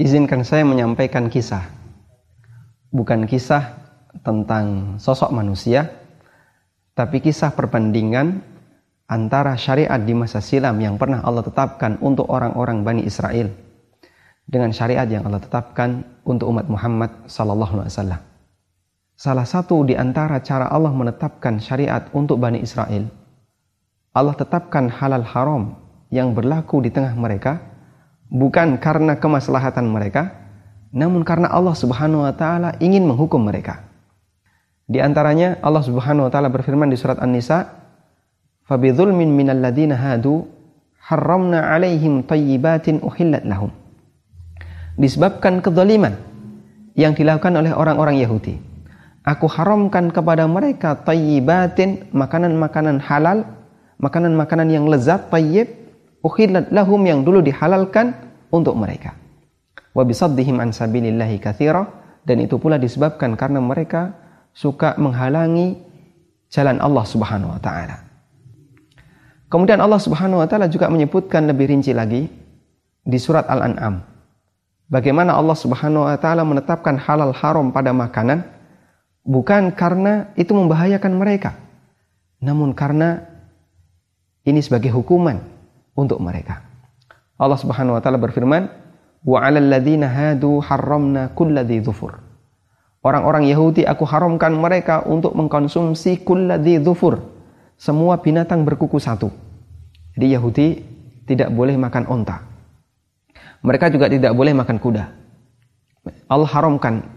izinkan saya menyampaikan kisah. Bukan kisah tentang sosok manusia, tapi kisah perbandingan antara syariat di masa silam yang pernah Allah tetapkan untuk orang-orang Bani Israel dengan syariat yang Allah tetapkan untuk umat Muhammad sallallahu alaihi wasallam. Salah satu di antara cara Allah menetapkan syariat untuk Bani Israel, Allah tetapkan halal haram yang berlaku di tengah mereka bukan karena kemaslahatan mereka, namun karena Allah Subhanahu wa taala ingin menghukum mereka. Di antaranya Allah Subhanahu wa taala berfirman di surat An-Nisa, "Fabidzulmin minal hadu 'alaihim thayyibatin uhillat lahum." disebabkan kezaliman yang dilakukan oleh orang-orang Yahudi. Aku haramkan kepada mereka tayyibatin, makanan-makanan halal, makanan-makanan yang lezat, tayyib, uhillat lahum yang dulu dihalalkan untuk mereka. Wa bisaddihim an sabilillahi kathira, dan itu pula disebabkan karena mereka suka menghalangi jalan Allah Subhanahu wa taala. Kemudian Allah Subhanahu wa taala juga menyebutkan lebih rinci lagi di surat Al-An'am Bagaimana Allah Subhanahu wa taala menetapkan halal haram pada makanan bukan karena itu membahayakan mereka, namun karena ini sebagai hukuman untuk mereka. Allah Subhanahu wa taala berfirman, "Wa 'alal ladzina hadu harramna kulladzi dzufur." Orang-orang Yahudi aku haramkan mereka untuk mengkonsumsi kulladzi dzufur, semua binatang berkuku satu. Jadi Yahudi tidak boleh makan onta. Mereka juga tidak boleh makan kuda. Allah haramkan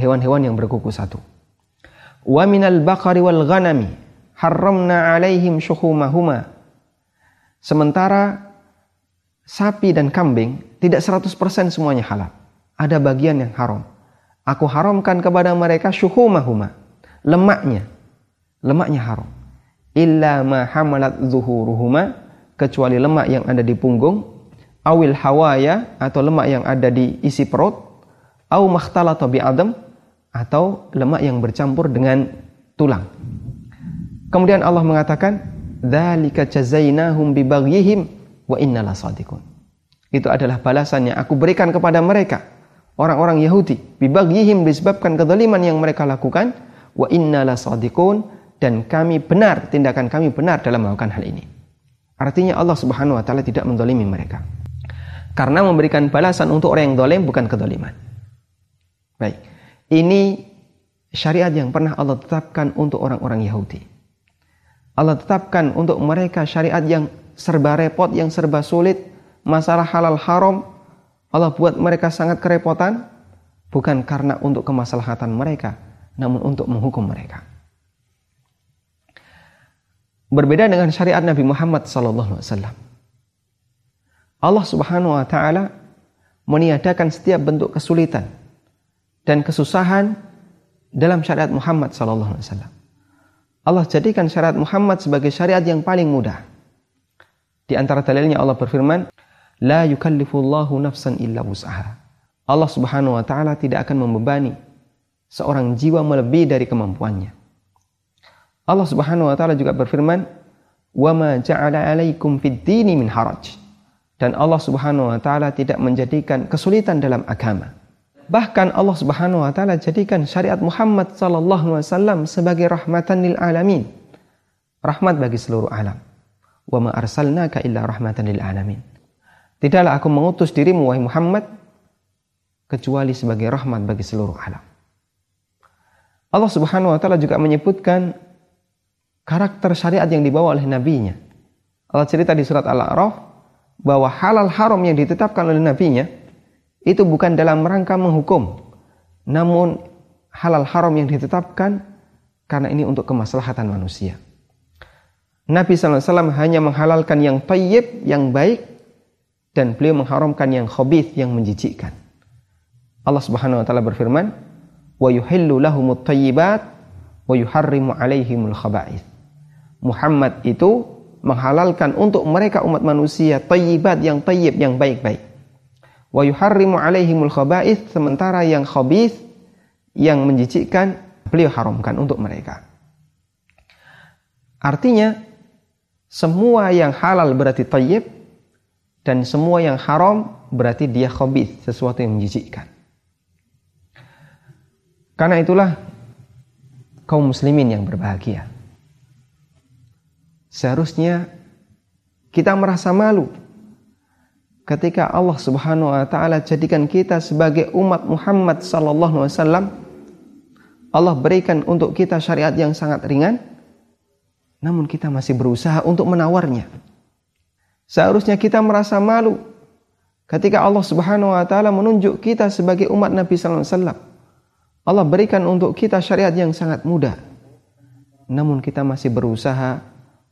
hewan-hewan yang berkuku satu. Wa minal baqari wal ghanami haramna alaihim syuhumahuma. Sementara sapi dan kambing tidak 100% semuanya halal. Ada bagian yang haram. Aku haramkan kepada mereka syuhumahuma. Lemaknya. Lemaknya haram. Illa ma hamalat zuhuruhuma. Kecuali lemak yang ada di punggung awil hawaya atau lemak yang ada di isi perut, au makhtalata bi adam atau lemak yang bercampur dengan tulang. Kemudian Allah mengatakan, "Dzalika jazainahum bi baghyihim wa innala sadiqun." Itu adalah balasan yang aku berikan kepada mereka, orang-orang Yahudi, bi baghyihim disebabkan kezaliman yang mereka lakukan, wa innala sadiqun dan kami benar, tindakan kami benar dalam melakukan hal ini. Artinya Allah Subhanahu wa taala tidak mendolimi mereka. Karena memberikan balasan untuk orang yang dolim bukan kedoliman. Baik. Ini syariat yang pernah Allah tetapkan untuk orang-orang Yahudi. Allah tetapkan untuk mereka syariat yang serba repot, yang serba sulit, masalah halal haram. Allah buat mereka sangat kerepotan, bukan karena untuk kemaslahatan mereka, namun untuk menghukum mereka. Berbeda dengan syariat Nabi Muhammad sallallahu alaihi wasallam. Allah Subhanahu wa taala meniadakan setiap bentuk kesulitan dan kesusahan dalam syariat Muhammad sallallahu alaihi wasallam. Allah jadikan syariat Muhammad sebagai syariat yang paling mudah. Di antara dalilnya Allah berfirman, "La yukallifullahu nafsan illa wus'aha." Allah Subhanahu wa taala tidak akan membebani seorang jiwa melebihi dari kemampuannya. Allah Subhanahu wa taala juga berfirman, "Wa ma ja'ala 'alaikum fid dini min haraj." dan Allah Subhanahu wa taala tidak menjadikan kesulitan dalam agama. Bahkan Allah Subhanahu wa taala jadikan syariat Muhammad sallallahu alaihi wasallam sebagai rahmatan lil alamin. Rahmat bagi seluruh alam. Wa ma arsalnaka illa rahmatan lil alamin. Tidaklah aku mengutus dirimu wahai Muhammad kecuali sebagai rahmat bagi seluruh alam. Allah Subhanahu wa taala juga menyebutkan karakter syariat yang dibawa oleh nabinya. Allah cerita di surat Al-A'raf bahwa halal haram yang ditetapkan oleh nabinya itu bukan dalam rangka menghukum namun halal haram yang ditetapkan karena ini untuk kemaslahatan manusia. Nabi SAW hanya menghalalkan yang tayyib, yang baik dan beliau mengharamkan yang khabith, yang menjijikkan. Allah Subhanahu wa taala berfirman wa yuhillu lahumut tayyibat wa yuharrimu alaihimul Muhammad itu menghalalkan untuk mereka umat manusia tayyibat yang tayyib yang baik-baik. Wa yuharrimu alaihimul khaba'ith sementara yang khabith yang menjijikkan beliau haramkan untuk mereka. Artinya semua yang halal berarti tayyib Dan semua yang haram berarti dia khabith, sesuatu yang menjijikkan. Karena itulah kaum muslimin yang berbahagia. Seharusnya kita merasa malu ketika Allah Subhanahu wa taala jadikan kita sebagai umat Muhammad sallallahu alaihi wasallam Allah berikan untuk kita syariat yang sangat ringan namun kita masih berusaha untuk menawarnya. Seharusnya kita merasa malu ketika Allah Subhanahu wa taala menunjuk kita sebagai umat Nabi sallallahu alaihi wasallam. Allah berikan untuk kita syariat yang sangat mudah. Namun kita masih berusaha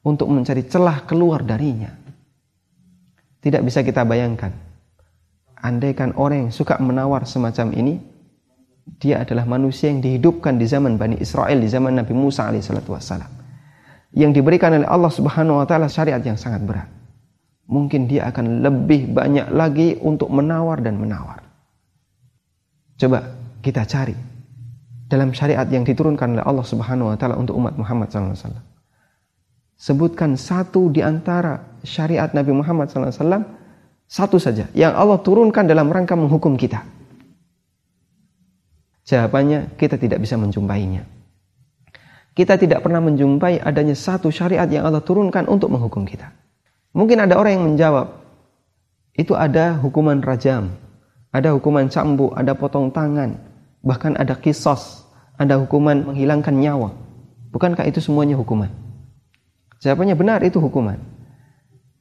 untuk mencari celah keluar darinya. Tidak bisa kita bayangkan. Andaikan orang yang suka menawar semacam ini, dia adalah manusia yang dihidupkan di zaman Bani Israel, di zaman Nabi Musa alaihissalatu wassalam. Yang diberikan oleh Allah subhanahu wa ta'ala syariat yang sangat berat mungkin dia akan lebih banyak lagi untuk menawar dan menawar. Coba kita cari dalam syariat yang diturunkan oleh Allah Subhanahu wa taala untuk umat Muhammad SAW. Sebutkan satu di antara syariat Nabi Muhammad SAW, satu saja yang Allah turunkan dalam rangka menghukum kita. Jawabannya kita tidak bisa menjumpainya. Kita tidak pernah menjumpai adanya satu syariat yang Allah turunkan untuk menghukum kita. Mungkin ada orang yang menjawab, itu ada hukuman rajam, ada hukuman cambuk, ada potong tangan, bahkan ada kisos, ada hukuman menghilangkan nyawa. Bukankah itu semuanya hukuman? Jawabannya benar itu hukuman.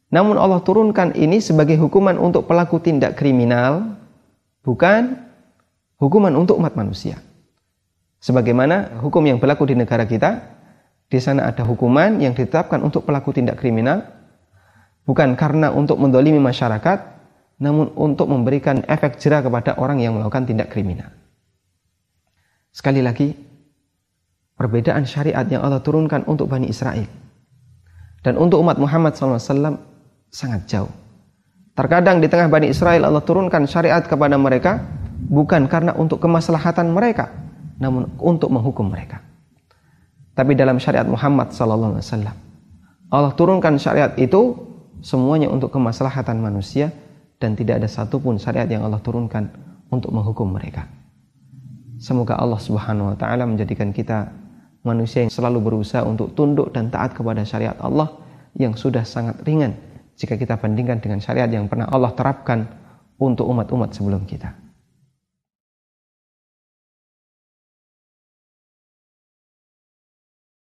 Namun Allah turunkan ini sebagai hukuman untuk pelaku tindak kriminal, bukan hukuman untuk umat manusia. Sebagaimana hukum yang berlaku di negara kita, di sana ada hukuman yang ditetapkan untuk pelaku tindak kriminal, Bukan karena untuk mendolimi masyarakat, namun untuk memberikan efek jerah kepada orang yang melakukan tindak kriminal. Sekali lagi, perbedaan syariat yang Allah turunkan untuk Bani Israel dan untuk umat Muhammad SAW sangat jauh. Terkadang di tengah Bani Israel Allah turunkan syariat kepada mereka bukan karena untuk kemaslahatan mereka, namun untuk menghukum mereka. Tapi dalam syariat Muhammad SAW, Allah turunkan syariat itu semuanya untuk kemaslahatan manusia dan tidak ada satupun syariat yang Allah turunkan untuk menghukum mereka. Semoga Allah Subhanahu wa taala menjadikan kita manusia yang selalu berusaha untuk tunduk dan taat kepada syariat Allah yang sudah sangat ringan jika kita bandingkan dengan syariat yang pernah Allah terapkan untuk umat-umat sebelum kita.